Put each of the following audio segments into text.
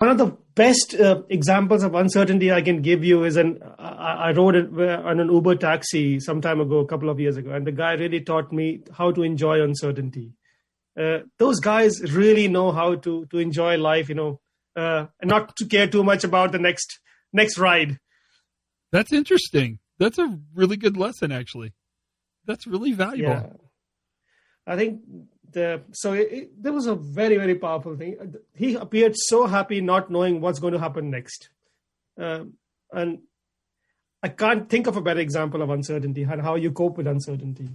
one of the best uh, examples of uncertainty I can give you is an I, I rode on an Uber taxi some time ago, a couple of years ago, and the guy really taught me how to enjoy uncertainty. Uh, those guys really know how to to enjoy life, you know, uh, and not to care too much about the next next ride. That's interesting. That's a really good lesson, actually. That's really valuable. Yeah. I think the so it, it, there was a very very powerful thing. He appeared so happy, not knowing what's going to happen next, uh, and I can't think of a better example of uncertainty and how you cope with uncertainty.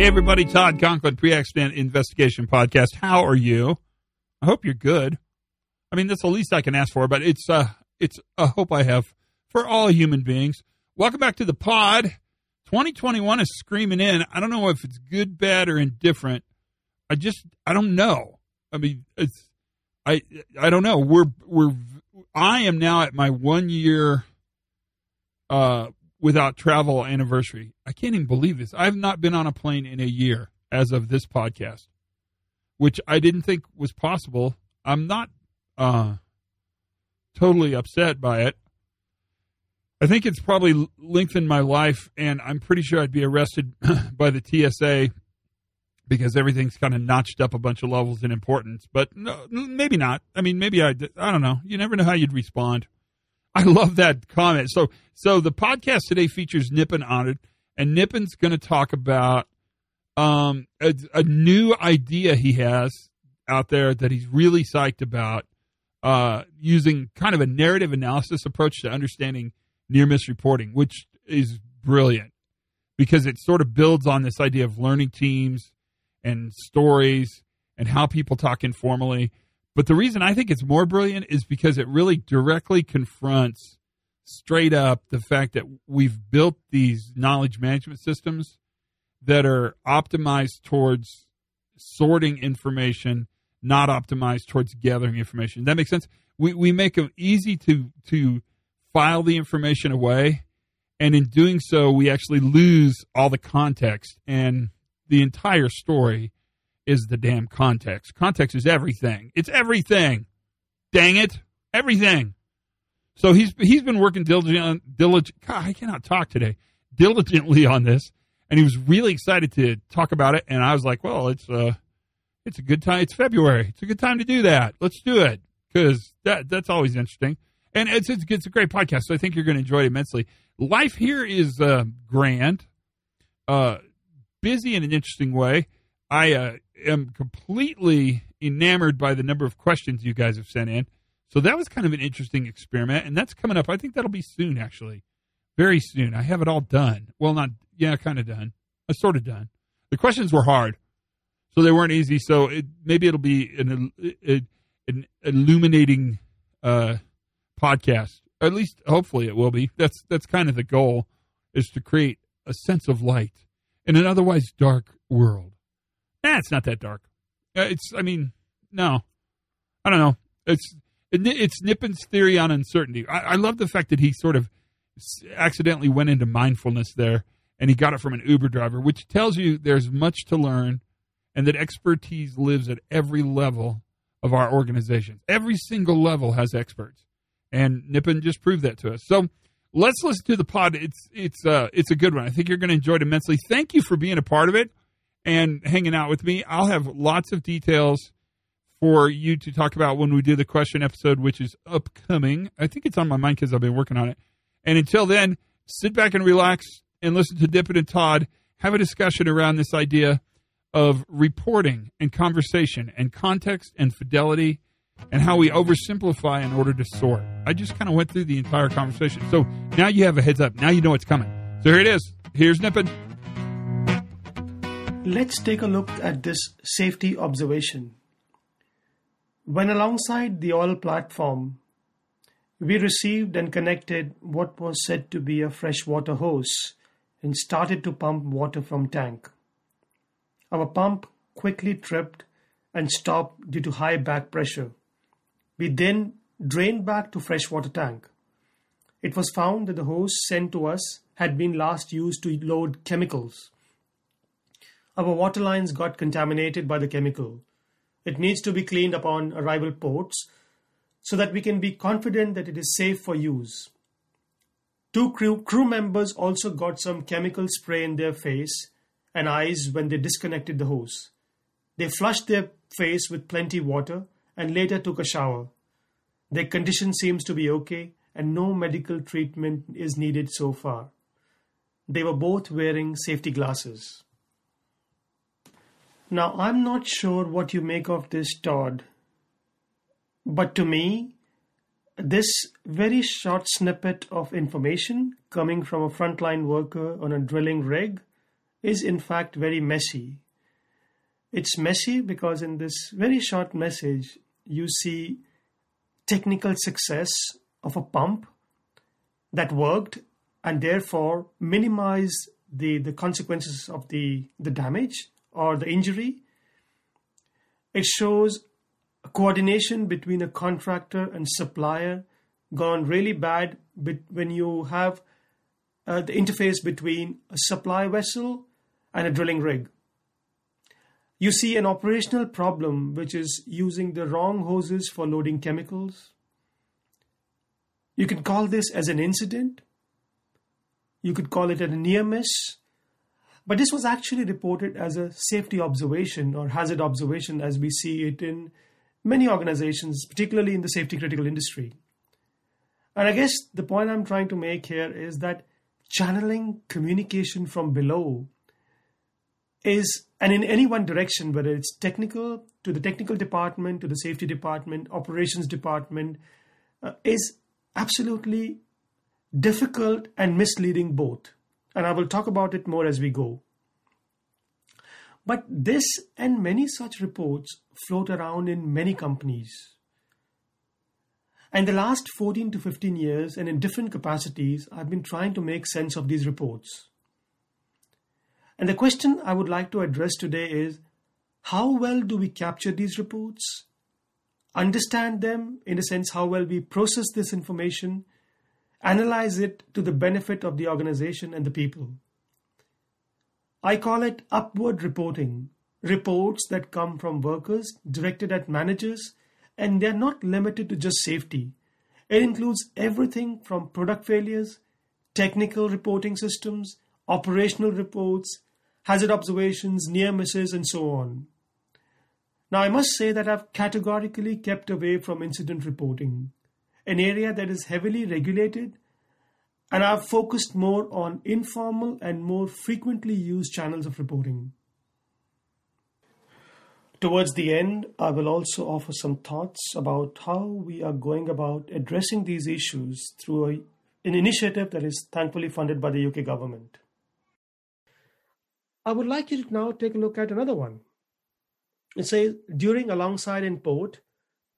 Hey everybody, Todd Conklin, pre-accident investigation podcast. How are you? I hope you're good. I mean, that's the least I can ask for, but it's uh, it's a hope I have for all human beings. Welcome back to the pod. 2021 is screaming in. I don't know if it's good, bad, or indifferent. I just I don't know. I mean, it's I I don't know. We're we're I am now at my one year uh without travel anniversary. I can't even believe this. I've not been on a plane in a year as of this podcast which I didn't think was possible. I'm not uh, totally upset by it. I think it's probably lengthened my life, and I'm pretty sure I'd be arrested by the TSA because everything's kind of notched up a bunch of levels in importance. But no, maybe not. I mean, maybe I. I don't know. You never know how you'd respond. I love that comment. So, so the podcast today features Nippin on it, and Nippin's going to talk about um, a, a, new idea he has out there that he's really psyched about uh, using kind of a narrative analysis approach to understanding near miss reporting, which is brilliant because it sort of builds on this idea of learning teams and stories and how people talk informally. But the reason I think it's more brilliant is because it really directly confronts straight up the fact that we've built these knowledge management systems that are optimized towards sorting information, not optimized towards gathering information. That makes sense. We we make them easy to to file the information away, and in doing so, we actually lose all the context and the entire story is the damn context. Context is everything. It's everything. Dang it, everything. So he's he's been working diligently. diligent. God, I cannot talk today. Diligently on this, and he was really excited to talk about it. And I was like, well, it's uh, it's a good time. It's February. It's a good time to do that. Let's do it because that that's always interesting. And it's, it's it's a great podcast. So I think you're going to enjoy it immensely. Life here is uh, grand, uh, busy in an interesting way. I uh, am completely enamored by the number of questions you guys have sent in. So that was kind of an interesting experiment, and that's coming up. I think that'll be soon, actually, very soon. I have it all done. Well, not yeah, kind of done. I sort of done. The questions were hard, so they weren't easy. So it, maybe it'll be an, an illuminating uh, podcast. At least, hopefully, it will be. That's that's kind of the goal, is to create a sense of light in an otherwise dark world. Nah, it's not that dark. Uh, it's, I mean, no, I don't know. It's it's Nippin's theory on uncertainty. I, I love the fact that he sort of accidentally went into mindfulness there and he got it from an Uber driver, which tells you there's much to learn and that expertise lives at every level of our organization. Every single level has experts. And Nippin just proved that to us. So let's listen to the pod. It's it's uh it's a good one. I think you're going to enjoy it immensely. Thank you for being a part of it and hanging out with me. I'll have lots of details for you to talk about when we do the question episode, which is upcoming. I think it's on my mind because I've been working on it. And until then, sit back and relax, and listen to Nippin and Todd have a discussion around this idea of reporting and conversation and context and fidelity and how we oversimplify in order to sort. I just kind of went through the entire conversation. So now you have a heads up. Now you know what's coming. So here it is. Here's Nippin. Let's take a look at this safety observation. When alongside the oil platform, we received and connected what was said to be a freshwater hose and started to pump water from tank. Our pump quickly tripped and stopped due to high back pressure. We then drained back to freshwater tank. it was found that the hose sent to us had been last used to load chemicals. Our water lines got contaminated by the chemical. It needs to be cleaned upon arrival ports so that we can be confident that it is safe for use. Two crew, crew members also got some chemical spray in their face and eyes when they disconnected the hose. They flushed their face with plenty water and later took a shower. Their condition seems to be okay and no medical treatment is needed so far. They were both wearing safety glasses. Now, I'm not sure what you make of this, Todd, but to me, this very short snippet of information coming from a frontline worker on a drilling rig is in fact very messy. It's messy because in this very short message, you see technical success of a pump that worked and therefore minimize the, the consequences of the, the damage or the injury. It shows coordination between a contractor and supplier gone really bad when you have uh, the interface between a supply vessel and a drilling rig. You see an operational problem which is using the wrong hoses for loading chemicals. You can call this as an incident. You could call it a near miss. But this was actually reported as a safety observation or hazard observation as we see it in many organizations, particularly in the safety critical industry. And I guess the point I'm trying to make here is that channeling communication from below is, and in any one direction, whether it's technical to the technical department, to the safety department, operations department, uh, is absolutely difficult and misleading both. And I will talk about it more as we go. But this and many such reports float around in many companies. And the last 14 to 15 years, and in different capacities, I've been trying to make sense of these reports. And the question I would like to address today is how well do we capture these reports? Understand them in a sense, how well we process this information, analyze it to the benefit of the organization and the people. I call it upward reporting, reports that come from workers directed at managers, and they're not limited to just safety. It includes everything from product failures, technical reporting systems, operational reports, hazard observations, near misses, and so on. Now, I must say that I've categorically kept away from incident reporting, an area that is heavily regulated and I've focused more on informal and more frequently used channels of reporting. Towards the end, I will also offer some thoughts about how we are going about addressing these issues through a, an initiative that is thankfully funded by the UK government. I would like you to now take a look at another one. It says during alongside in port,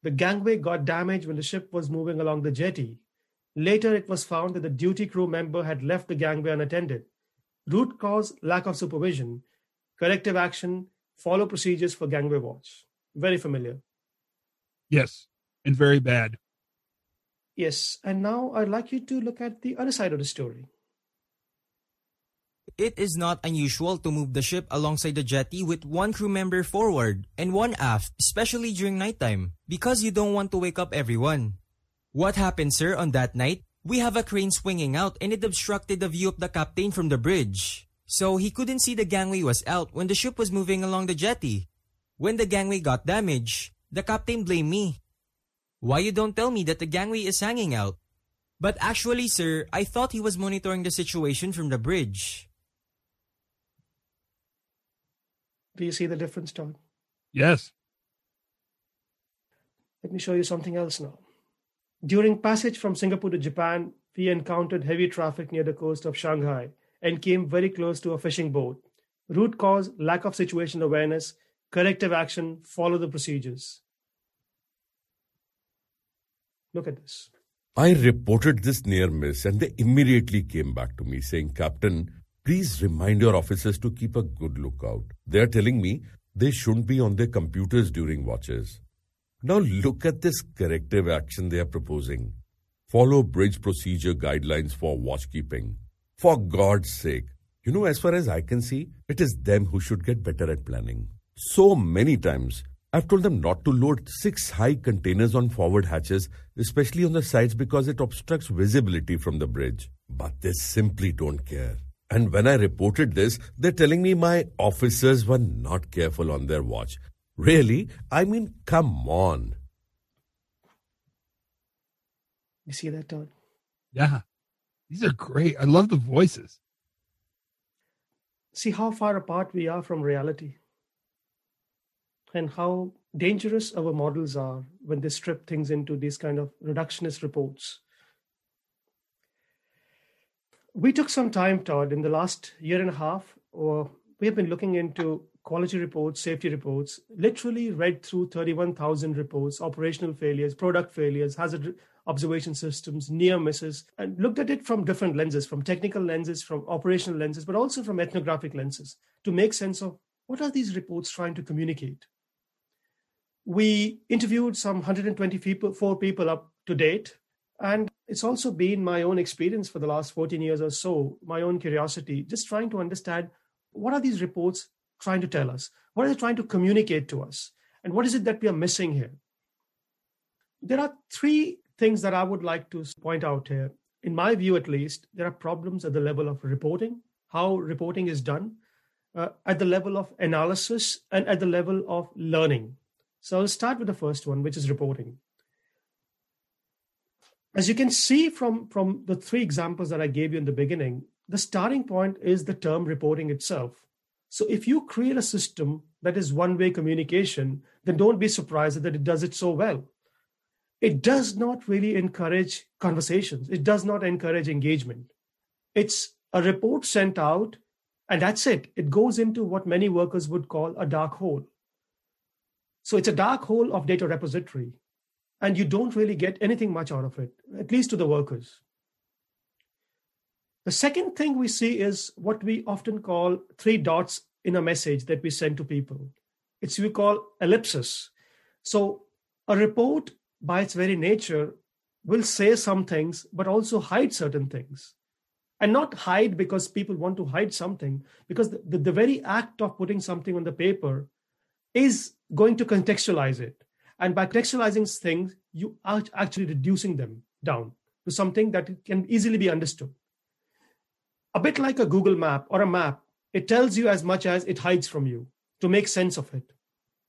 the gangway got damaged when the ship was moving along the jetty Later, it was found that the duty crew member had left the gangway unattended. Root cause lack of supervision. Corrective action follow procedures for gangway watch. Very familiar. Yes, and very bad. Yes, and now I'd like you to look at the other side of the story. It is not unusual to move the ship alongside the jetty with one crew member forward and one aft, especially during nighttime, because you don't want to wake up everyone. What happened, sir, on that night? We have a crane swinging out and it obstructed the view of the captain from the bridge. So he couldn't see the gangway was out when the ship was moving along the jetty. When the gangway got damaged, the captain blamed me. Why you don't tell me that the gangway is hanging out? But actually, sir, I thought he was monitoring the situation from the bridge. Do you see the difference, Todd? Yes. Let me show you something else now. During passage from Singapore to Japan, we encountered heavy traffic near the coast of Shanghai and came very close to a fishing boat. Root cause, lack of situation awareness, corrective action, follow the procedures. Look at this. I reported this near miss and they immediately came back to me saying, Captain, please remind your officers to keep a good lookout. They are telling me they shouldn't be on their computers during watches. Now look at this corrective action they are proposing. follow bridge procedure guidelines for watchkeeping. For God's sake. You know, as far as I can see, it is them who should get better at planning. So many times, I've told them not to load six high containers on forward hatches, especially on the sides because it obstructs visibility from the bridge. But they simply don't care. And when I reported this, they're telling me my officers were not careful on their watch. Really? I mean, come on. You see that, Todd? Yeah. These are great. I love the voices. See how far apart we are from reality and how dangerous our models are when they strip things into these kind of reductionist reports. We took some time, Todd, in the last year and a half, or we have been looking into quality reports, safety reports, literally read through 31,000 reports, operational failures, product failures, hazard observation systems, near misses, and looked at it from different lenses, from technical lenses, from operational lenses, but also from ethnographic lenses to make sense of what are these reports trying to communicate. We interviewed some 124 people up to date, and it's also been my own experience for the last 14 years or so, my own curiosity, just trying to understand what are these reports trying to tell us? What are they trying to communicate to us? And what is it that we are missing here? There are three things that I would like to point out here. In my view, at least, there are problems at the level of reporting, how reporting is done, uh, at the level of analysis, and at the level of learning. So I'll start with the first one, which is reporting. As you can see from, from the three examples that I gave you in the beginning, the starting point is the term reporting itself. So if you create a system that is one way communication, then don't be surprised that it does it so well. It does not really encourage conversations, it does not encourage engagement. It's a report sent out, and that's it. It goes into what many workers would call a dark hole. So it's a dark hole of data repository, and you don't really get anything much out of it, at least to the workers. The second thing we see is what we often call three dots in a message that we send to people. It's we call ellipsis. So a report by its very nature will say some things, but also hide certain things. And not hide because people want to hide something, because the, the, the very act of putting something on the paper is going to contextualize it. And by contextualizing things, you are actually reducing them down to something that can easily be understood. A bit like a Google map or a map, it tells you as much as it hides from you to make sense of it.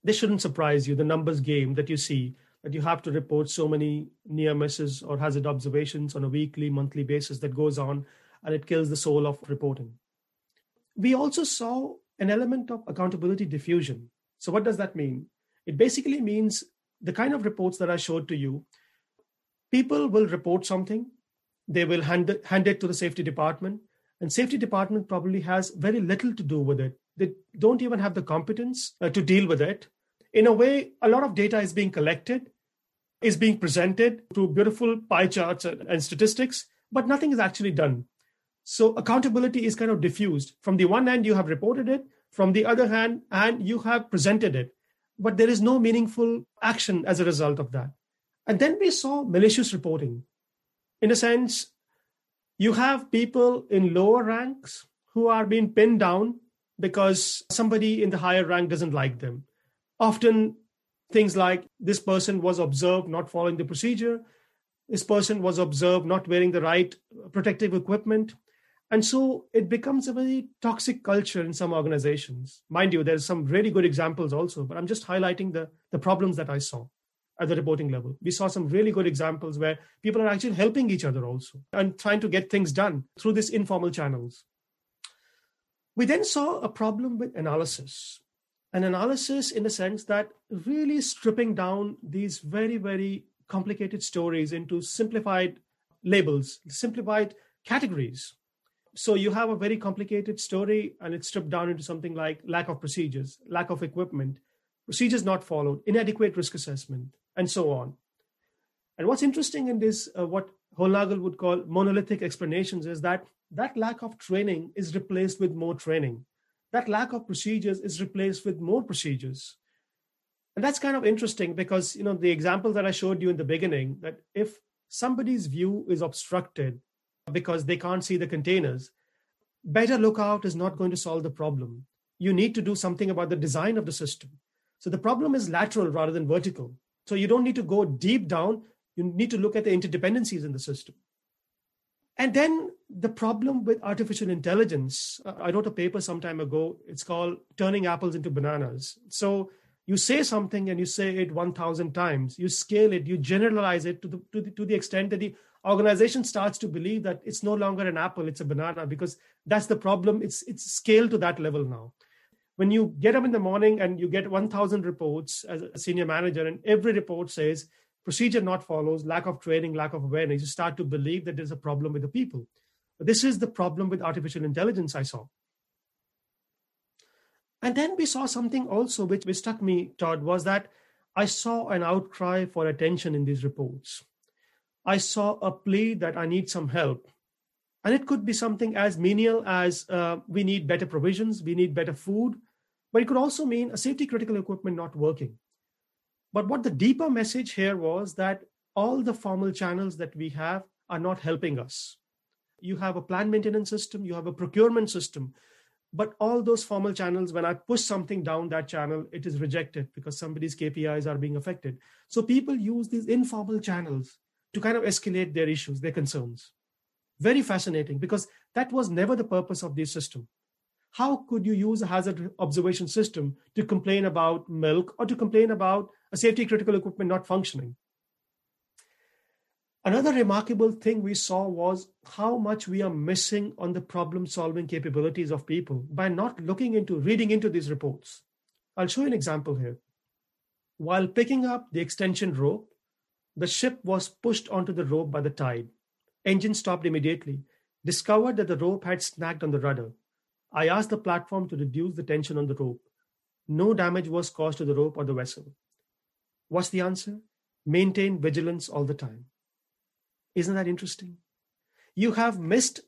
This shouldn't surprise you, the numbers game that you see, that you have to report so many near misses or hazard observations on a weekly, monthly basis that goes on, and it kills the soul of reporting. We also saw an element of accountability diffusion. So, what does that mean? It basically means the kind of reports that I showed to you, people will report something, they will hand hand it to the safety department, and safety department probably has very little to do with it. They don't even have the competence uh, to deal with it. In a way, a lot of data is being collected, is being presented through beautiful pie charts and, and statistics, but nothing is actually done. So accountability is kind of diffused. From the one hand, you have reported it. From the other hand, and you have presented it but there is no meaningful action as a result of that. And then we saw malicious reporting. In a sense, you have people in lower ranks who are being pinned down because somebody in the higher rank doesn't like them. Often, things like this person was observed not following the procedure, this person was observed not wearing the right protective equipment, and so it becomes a very toxic culture in some organizations. Mind you, there's some really good examples also, but I'm just highlighting the, the problems that I saw at the reporting level. We saw some really good examples where people are actually helping each other also and trying to get things done through these informal channels. We then saw a problem with analysis. An analysis in the sense that really stripping down these very, very complicated stories into simplified labels, simplified categories so you have a very complicated story and it's stripped down into something like lack of procedures lack of equipment procedures not followed inadequate risk assessment and so on and what's interesting in this uh, what Hollnagel would call monolithic explanations is that that lack of training is replaced with more training that lack of procedures is replaced with more procedures and that's kind of interesting because you know the example that i showed you in the beginning that if somebody's view is obstructed because they can't see the containers, better lookout is not going to solve the problem. You need to do something about the design of the system. So the problem is lateral rather than vertical. So you don't need to go deep down. You need to look at the interdependencies in the system. And then the problem with artificial intelligence, uh, I wrote a paper some time ago. It's called Turning Apples into Bananas. So you say something and you say it 1,000 times, you scale it, you generalize it to the, to the, to the extent that the organization starts to believe that it's no longer an apple, it's a banana, because that's the problem. It's, it's scaled to that level now. When you get up in the morning and you get 1,000 reports as a senior manager, and every report says, procedure not follows, lack of training, lack of awareness, you start to believe that there's a problem with the people. But this is the problem with artificial intelligence I saw. And then we saw something also which, which struck me, Todd, was that I saw an outcry for attention in these reports. I saw a plea that I need some help. And it could be something as menial as uh, we need better provisions, we need better food, but it could also mean a safety critical equipment not working. But what the deeper message here was that all the formal channels that we have are not helping us. You have a plan maintenance system, you have a procurement system, but all those formal channels, when I push something down that channel, it is rejected because somebody's KPIs are being affected. So people use these informal channels to kind of escalate their issues, their concerns. Very fascinating because that was never the purpose of this system how could you use a hazard observation system to complain about milk or to complain about a safety critical equipment not functioning? Another remarkable thing we saw was how much we are missing on the problem solving capabilities of people by not looking into reading into these reports. I'll show you an example here. While picking up the extension rope, the ship was pushed onto the rope by the tide. Engine stopped immediately, discovered that the rope had snagged on the rudder. I asked the platform to reduce the tension on the rope. No damage was caused to the rope or the vessel. What's the answer? Maintain vigilance all the time. Isn't that interesting? You have missed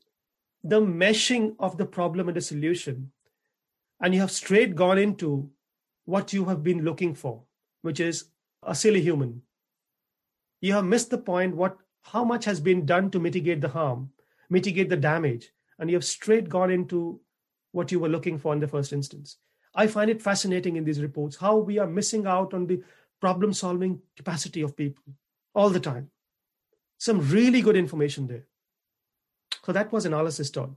the meshing of the problem and the solution, and you have straight gone into what you have been looking for, which is a silly human. You have missed the point what how much has been done to mitigate the harm, mitigate the damage, and you have straight gone into what you were looking for in the first instance. I find it fascinating in these reports how we are missing out on the problem solving capacity of people all the time. Some really good information there. So that was analysis done.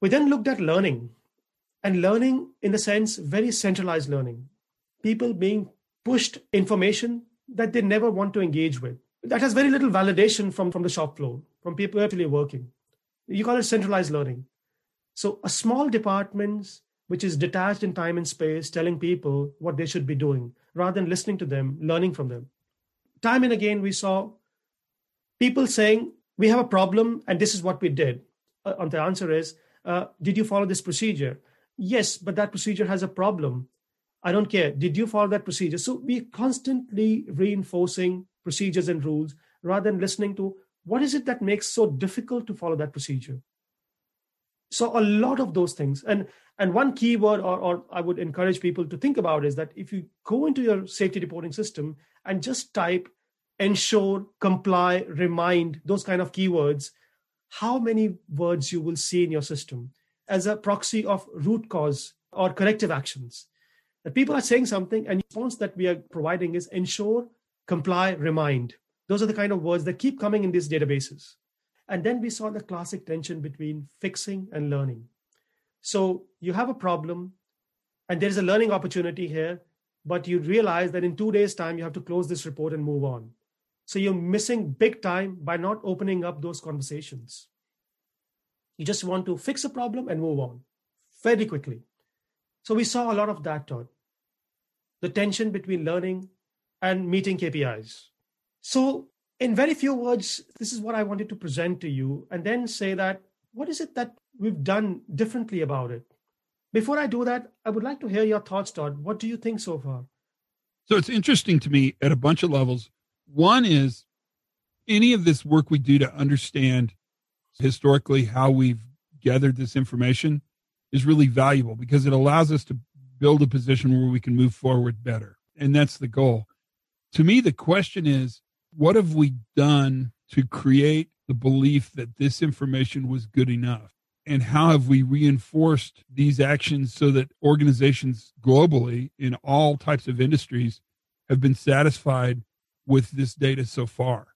We then looked at learning and learning in the sense very centralized learning. People being pushed information that they never want to engage with. That has very little validation from, from the shop floor, from people actually working. You call it centralized learning. So a small department which is detached in time and space, telling people what they should be doing rather than listening to them, learning from them. Time and again, we saw people saying, We have a problem, and this is what we did. Uh, and the answer is, uh, Did you follow this procedure? Yes, but that procedure has a problem. I don't care. Did you follow that procedure? So we're constantly reinforcing procedures and rules rather than listening to what is it that makes so difficult to follow that procedure. So a lot of those things. And and one keyword or, or i would encourage people to think about is that if you go into your safety reporting system and just type ensure comply remind those kind of keywords how many words you will see in your system as a proxy of root cause or corrective actions. That people are saying something and the response that we are providing is ensure comply remind those are the kind of words that keep coming in these databases and then we saw the classic tension between fixing and learning. So you have a problem, and there's a learning opportunity here, but you realize that in two days' time, you have to close this report and move on. So you're missing big time by not opening up those conversations. You just want to fix a problem and move on very quickly. So we saw a lot of that, Todd. The tension between learning and meeting KPIs. So in very few words, this is what I wanted to present to you, and then say that what is it that we've done differently about it? Before I do that, I would like to hear your thoughts, Todd. What do you think so far? So it's interesting to me at a bunch of levels. One is any of this work we do to understand historically how we've gathered this information is really valuable because it allows us to build a position where we can move forward better. And that's the goal. To me, the question is what have we done to create the belief that this information was good enough? And how have we reinforced these actions so that organizations globally in all types of industries have been satisfied with this data so far?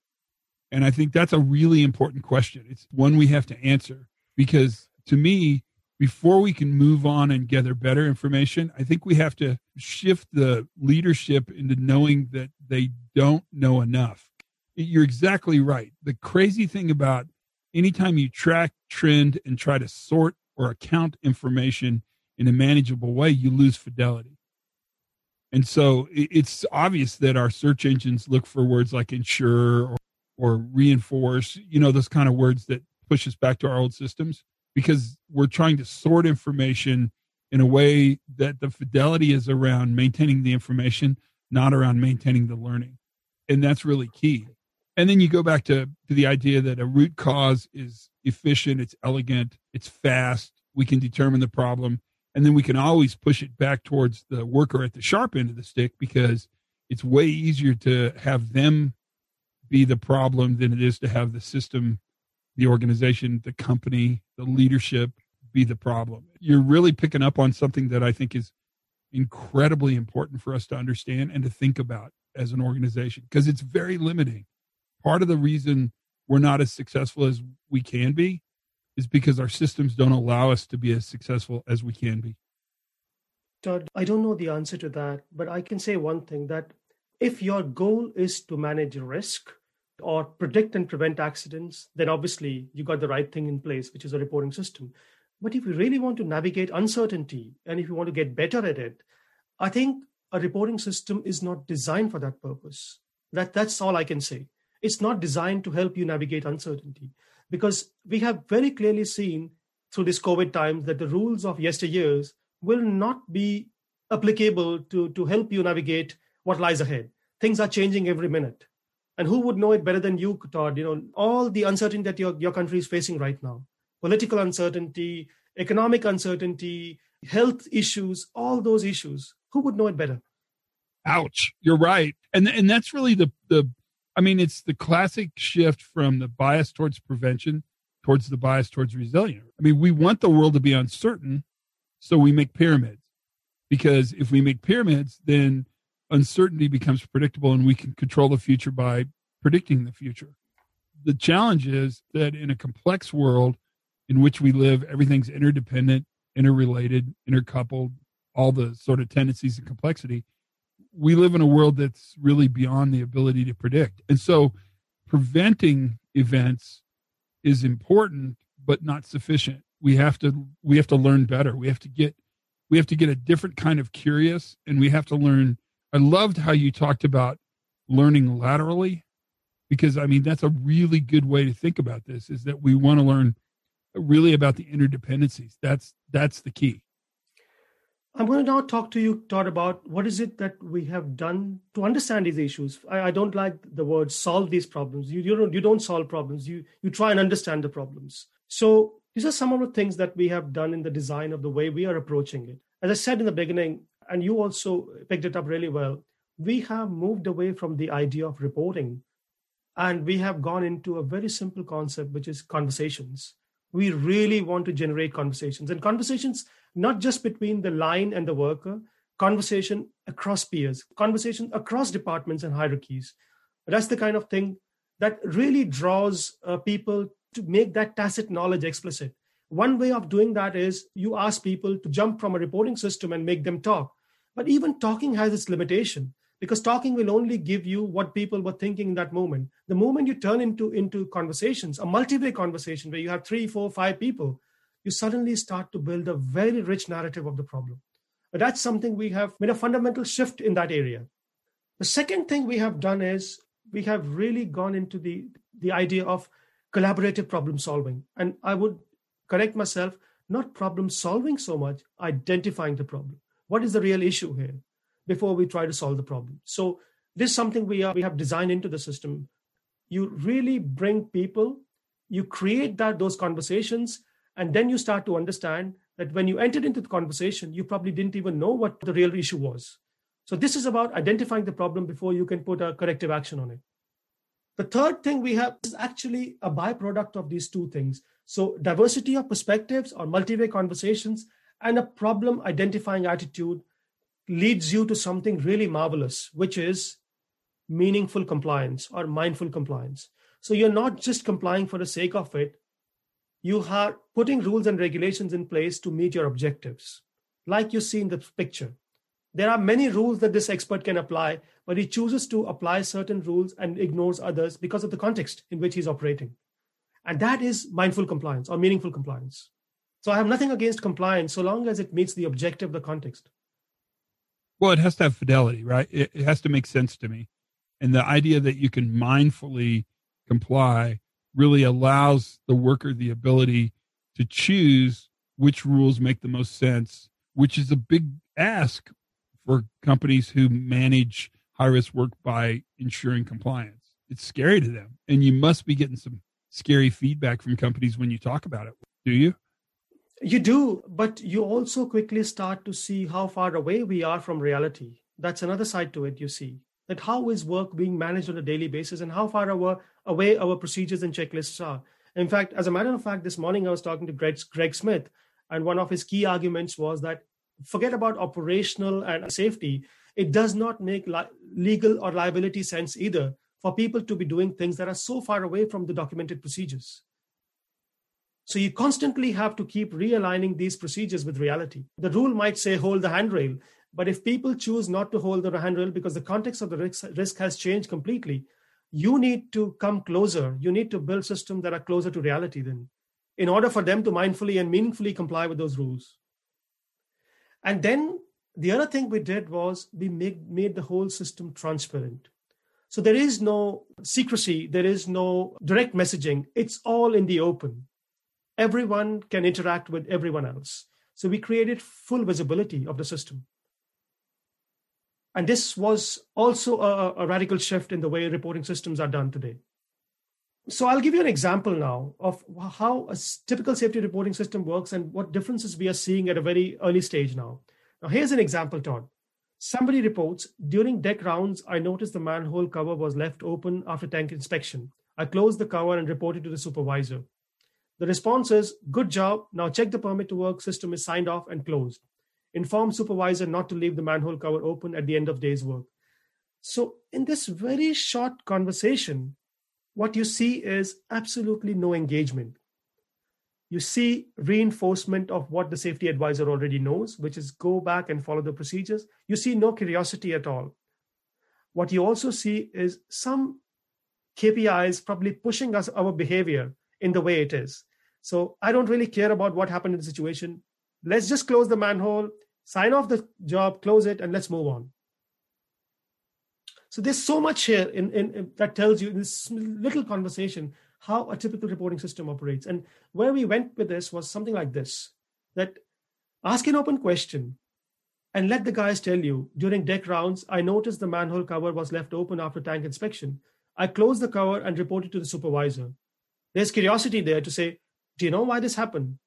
And I think that's a really important question. It's one we have to answer because to me, before we can move on and gather better information, I think we have to shift the leadership into knowing that they don't know enough. You're exactly right. The crazy thing about anytime you track, trend, and try to sort or account information in a manageable way, you lose fidelity. And so it's obvious that our search engines look for words like ensure or, or reinforce, you know, those kind of words that push us back to our old systems because we're trying to sort information in a way that the fidelity is around maintaining the information, not around maintaining the learning. And that's really key. And then you go back to, to the idea that a root cause is efficient, it's elegant, it's fast, we can determine the problem, and then we can always push it back towards the worker at the sharp end of the stick because it's way easier to have them be the problem than it is to have the system the organization, the company, the leadership be the problem. You're really picking up on something that I think is incredibly important for us to understand and to think about as an organization because it's very limiting. Part of the reason we're not as successful as we can be is because our systems don't allow us to be as successful as we can be. Todd, I don't know the answer to that, but I can say one thing that if your goal is to manage risk, or predict and prevent accidents, then obviously you got the right thing in place, which is a reporting system. But if you really want to navigate uncertainty and if you want to get better at it, I think a reporting system is not designed for that purpose. That, that's all I can say. It's not designed to help you navigate uncertainty because we have very clearly seen through this COVID times that the rules of yesteryears will not be applicable to, to help you navigate what lies ahead. Things are changing every minute. And who would know it better than you, Todd? You know, all the uncertainty that your, your country is facing right now political uncertainty, economic uncertainty, health issues, all those issues. Who would know it better? Ouch. You're right. And and that's really the the I mean, it's the classic shift from the bias towards prevention towards the bias towards resilience. I mean, we want the world to be uncertain, so we make pyramids. Because if we make pyramids, then uncertainty becomes predictable and we can control the future by predicting the future. The challenge is that in a complex world in which we live, everything's interdependent, interrelated, intercoupled, all the sort of tendencies and complexity. We live in a world that's really beyond the ability to predict. And so preventing events is important but not sufficient. We have to we have to learn better. We have to get we have to get a different kind of curious and we have to learn I loved how you talked about learning laterally because I mean that's a really good way to think about this is that we want to learn really about the interdependencies. That's that's the key. I'm going to now talk to you, Todd, about what is it that we have done to understand these issues. I, I don't like the word solve these problems. You, you don't you don't solve problems. You you try and understand the problems. So these are some of the things that we have done in the design of the way we are approaching it. As I said in the beginning, and you also picked it up really well, we have moved away from the idea of reporting and we have gone into a very simple concept, which is conversations. We really want to generate conversations and conversations, not just between the line and the worker, conversation across peers, conversation across departments and hierarchies. That's the kind of thing that really draws uh, people to make that tacit knowledge explicit. One way of doing that is you ask people to jump from a reporting system and make them talk. But even talking has its limitation because talking will only give you what people were thinking in that moment. The moment you turn into, into conversations, a multi-way conversation where you have three, four, five people, you suddenly start to build a very rich narrative of the problem. But that's something we have made a fundamental shift in that area. The second thing we have done is we have really gone into the, the idea of collaborative problem solving. And I would correct myself, not problem solving so much, identifying the problem. What is the real issue here before we try to solve the problem? So this is something we are we have designed into the system. You really bring people, you create that those conversations, and then you start to understand that when you entered into the conversation, you probably didn't even know what the real issue was. So this is about identifying the problem before you can put a corrective action on it. The third thing we have is actually a byproduct of these two things. So, diversity of perspectives or multi way conversations and a problem identifying attitude leads you to something really marvelous, which is meaningful compliance or mindful compliance. So, you're not just complying for the sake of it, you are putting rules and regulations in place to meet your objectives, like you see in the picture. There are many rules that this expert can apply, but he chooses to apply certain rules and ignores others because of the context in which he's operating. And that is mindful compliance or meaningful compliance. So I have nothing against compliance so long as it meets the objective the context. Well, it has to have fidelity, right? It, it has to make sense to me. And the idea that you can mindfully comply really allows the worker the ability to choose which rules make the most sense, which is a big ask for companies who manage high risk work by ensuring compliance. It's scary to them. And you must be getting some scary feedback from companies when you talk about it. Do you? You do, but you also quickly start to see how far away we are from reality. That's another side to it, you see. That how is work being managed on a daily basis and how far our away our procedures and checklists are. In fact, as a matter of fact, this morning I was talking to Greg, Greg Smith, and one of his key arguments was that forget about operational and safety. It does not make li- legal or liability sense either for people to be doing things that are so far away from the documented procedures. So you constantly have to keep realigning these procedures with reality. The rule might say hold the handrail, but if people choose not to hold the handrail because the context of the risk, risk has changed completely, you need to come closer. You need to build systems that are closer to reality then, in order for them to mindfully and meaningfully comply with those rules. And then the other thing we did was we made, made the whole system transparent. So there is no secrecy, there is no direct messaging. It's all in the open. Everyone can interact with everyone else. So we created full visibility of the system. And this was also a, a, radical shift in the way reporting systems are done today. So I'll give you an example now of how a typical safety reporting system works and what differences we are seeing at a very early stage now. Now, here's an example, Todd. Somebody reports during deck rounds, I noticed the manhole cover was left open after tank inspection. I closed the cover and reported to the supervisor. The response is, Good job. Now check the permit to work system is signed off and closed inform supervisor not to leave the manhole cover open at the end of day's work. So, in this very short conversation, what you see is absolutely no engagement. You see reinforcement of what the safety advisor already knows, which is go back and follow the procedures. You see no curiosity at all. What you also see is some KPIs probably pushing us our behavior in the way it is. So I don't really care about what happened in the situation. Let's just close the manhole sign off the job, close it, and let's move on. So there's so much here in, in, that tells you in this little conversation how a typical reporting system operates. And where we went with this was something like this: that ask an open question and let the guys tell you during deck rounds, I noticed the manhole cover was left open after tank inspection. I closed the cover and reported to the supervisor. There's curiosity there to say, Do you know why this happened?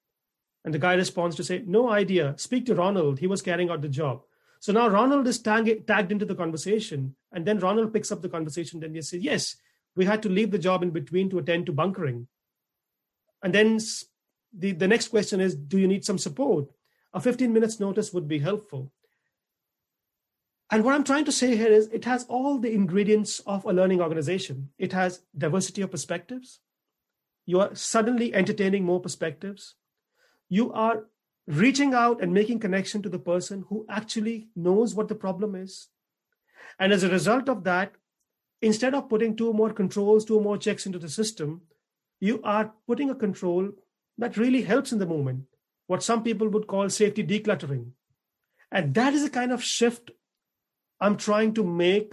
And the guy responds to say, No idea. Speak to Ronald. He was carrying out the job. So now Ronald is tag- tagged into the conversation. And then Ronald picks up the conversation. Then he says, Yes, we had to leave the job in between to attend to bunkering. And then the, the next question is, Do you need some support? A 15 minutes notice would be helpful. And what I'm trying to say here is it has all the ingredients of a learning organization. It has diversity of perspectives. You are suddenly entertaining more perspectives you are reaching out and making connection to the person who actually knows what the problem is. And as a result of that, instead of putting two more controls, two more checks into the system, you are putting a control that really helps in the moment, what some people would call safety decluttering. And that is the kind of shift I'm trying to make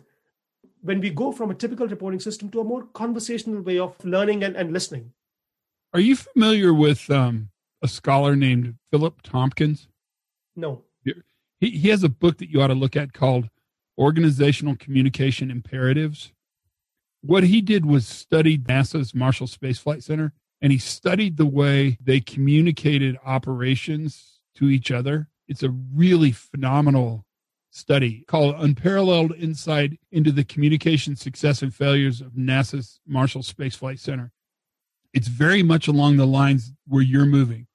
when we go from a typical reporting system to a more conversational way of learning and, and listening. Are you familiar with um, a scholar named Philip Tompkins? No. He, he has a book that you ought to look at called Organizational Communication Imperatives. What he did was study NASA's Marshall Space Flight Center, and he studied the way they communicated operations to each other. It's a really phenomenal study called Unparalleled Insight into the Communication Success and Failures of NASA's Marshall Space Flight Center. It's very much along the lines where you're moving.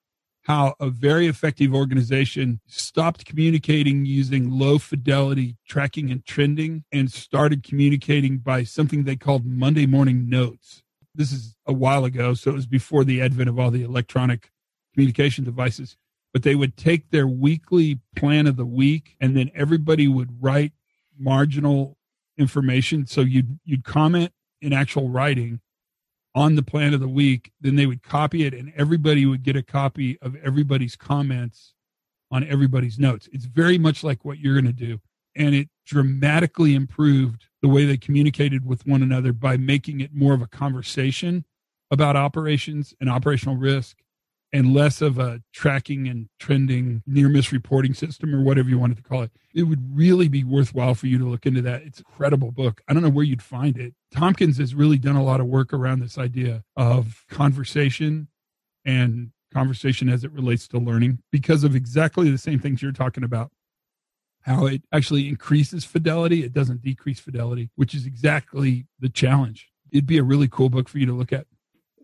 How a very effective organization stopped communicating using low fidelity tracking and trending and started communicating by something they called Monday morning notes. This is a while ago, so it was before the advent of all the electronic communication devices but they would take their weekly plan of the week and then everybody would write marginal information so you'd you'd comment in actual writing on the plan of the week then they would copy it and everybody would get a copy of everybody's comments on everybody's notes. It's very much like what you're going to do. And it dramatically improved the way they communicated with one another by making it more of a conversation about operations and operational risk and less of a tracking and trending near miss reporting system or whatever you wanted to call it. It would really be worthwhile for you to look into that. It's an incredible book. I don't know where you'd find it. Tompkins has really done a lot of work around this idea of conversation and conversation as it relates to learning because of exactly the same things you're talking about. How it actually increases fidelity, it doesn't decrease fidelity, which is exactly the challenge. It'd be a really cool book for you to look at.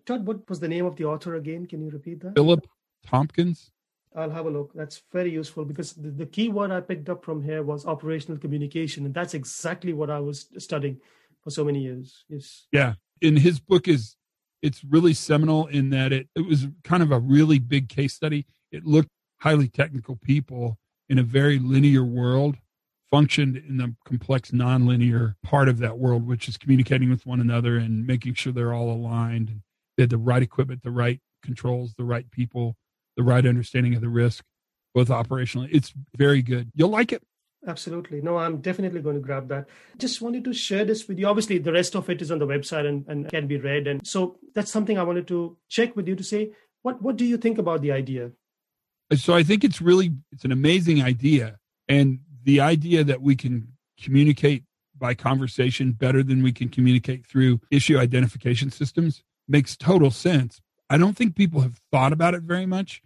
Todd, what was the name of the author again? Can you repeat that? Philip Tompkins. I'll have a look. That's very useful because the, the key word I picked up from here was operational communication. And that's exactly what I was studying for so many years. Yes. Yeah. And his book is it's really seminal in that it, it was kind of a really big case study. It looked highly technical people in a very linear world functioned in the complex nonlinear part of that world, which is communicating with one another and making sure they're all aligned they had the right equipment, the right controls, the right people, the right understanding of the risk, both operationally. It's very good. You'll like it. Absolutely. No, I'm definitely going to grab that. Just wanted to share this with you. Obviously, the rest of it is on the website and, and can be read. And so that's something I wanted to check with you to say, what, what do you think about the idea? So I think it's really, it's an amazing idea. And the idea that we can communicate by conversation better than we can communicate through issue identification systems makes total sense. I don't think people have thought about it very much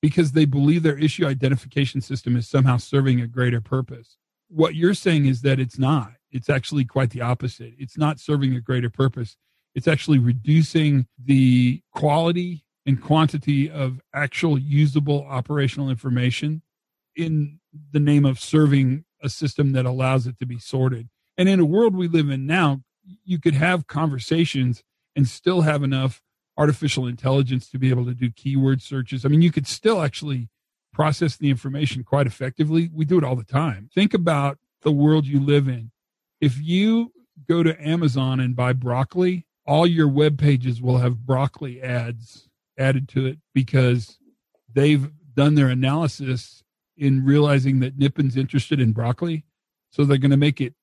because they believe their issue identification system is somehow serving a greater purpose. What you're saying is that it's not. It's actually quite the opposite. It's not serving a greater purpose. It's actually reducing the quality and quantity of actual usable operational information in the name of serving a system that allows it to be sorted. And in a world we live in now, you could have conversations and still have enough artificial intelligence to be able to do keyword searches. I mean, you could still actually process the information quite effectively. We do it all the time. Think about the world you live in. If you go to Amazon and buy broccoli, all your web pages will have broccoli ads added to it because they've done their analysis in realizing that Nippin's interested in broccoli. So they're going to make it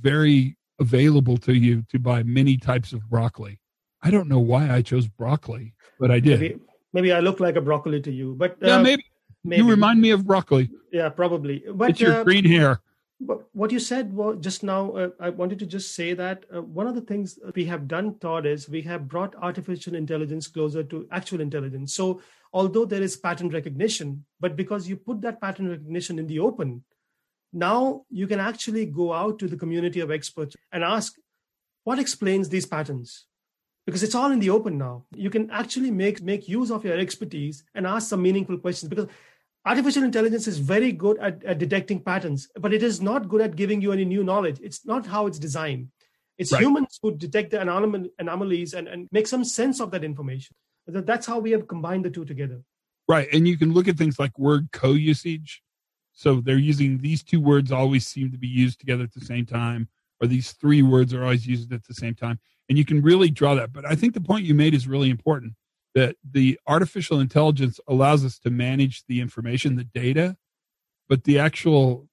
very available to you to buy many types of broccoli. I don't know why I chose broccoli, but I did. Maybe, maybe I look like a broccoli to you, but uh, yeah, maybe, maybe, you remind me of broccoli. Yeah, probably. But it's your uh, green hair. But what you said well, just now, uh, I wanted to just say that uh, one of the things we have done, Todd, is we have brought artificial intelligence closer to actual intelligence. So, although there is pattern recognition, but because you put that pattern recognition in the open, now you can actually go out to the community of experts and ask, what explains these patterns? Because it's all in the open now. You can actually make make use of your expertise and ask some meaningful questions because artificial intelligence is very good at, at detecting patterns, but it is not good at giving you any new knowledge. It's not how it's designed. It's right. humans who detect the anom- anomalies and, and make some sense of that information. That's how we have combined the two together. Right. And you can look at things like word co usage. So they're using these two words always seem to be used together at the same time, or these three words are always used at the same time and you can really draw that. But I think the point you made is really important that the artificial intelligence allows us to manage the information, the data, but the actual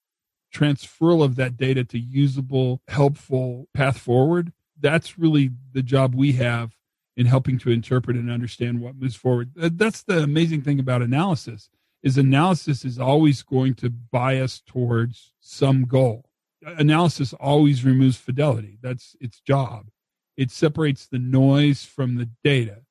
transferal of that data to usable, helpful path forward, that's really the job we have in helping to interpret and understand what moves forward. That's the amazing thing about analysis is analysis is always going to bias towards some goal. Analysis always removes fidelity. That's its job it separates the noise from the data.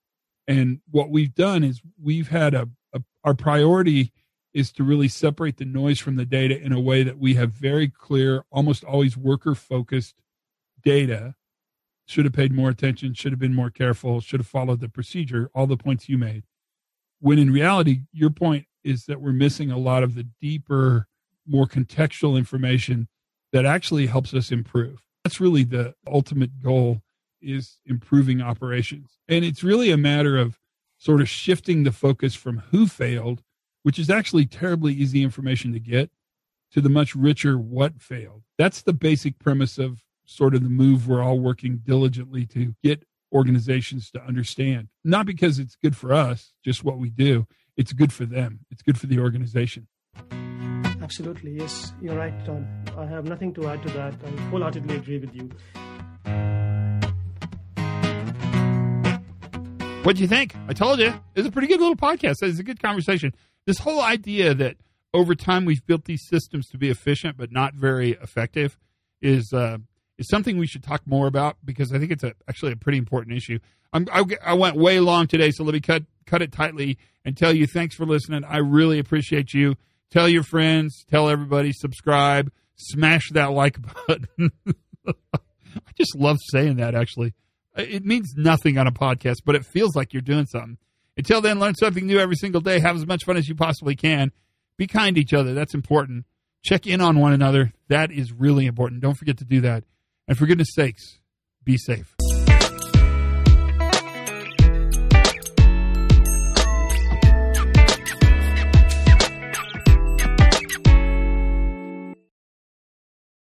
And what we've done is we've had a, a our priority is to really separate the noise from the data in a way that we have very clear, almost always worker focused data. Should have paid more attention, should have been more careful, should have followed the procedure, all the points you made. When in reality, your point is that we're missing a lot of the deeper, more contextual information that actually helps us improve. That's really the ultimate goal is improving operations. And it's really a matter of sort of shifting the focus from who failed, which is actually terribly easy information to get, to the much richer what failed. That's the basic premise of sort of the move we're all working diligently to get organizations to understand. Not because it's good for us, just what we do, it's good for them, it's good for the organization. Absolutely, yes, you're right, Tom. I have nothing to add to that. I wholeheartedly agree with you. What'd you think? I told you. It's a pretty good little podcast. It's a good conversation. This whole idea that over time we've built these systems to be efficient but not very effective is uh, is something we should talk more about because I think it's a, actually a pretty important issue. I'm, I, I went way long today, so let me cut cut it tightly and tell you thanks for listening. I really appreciate you. Tell your friends, tell everybody, subscribe, smash that like button. I just love saying that actually. Uh, it means nothing on a podcast, but it feels like you're doing something. Until then, learn something new every single day. Have as much fun as you possibly can. Be kind to each other. That's important. Check in on one another. That is really important. Don't forget to do that. And for goodness sakes, be safe.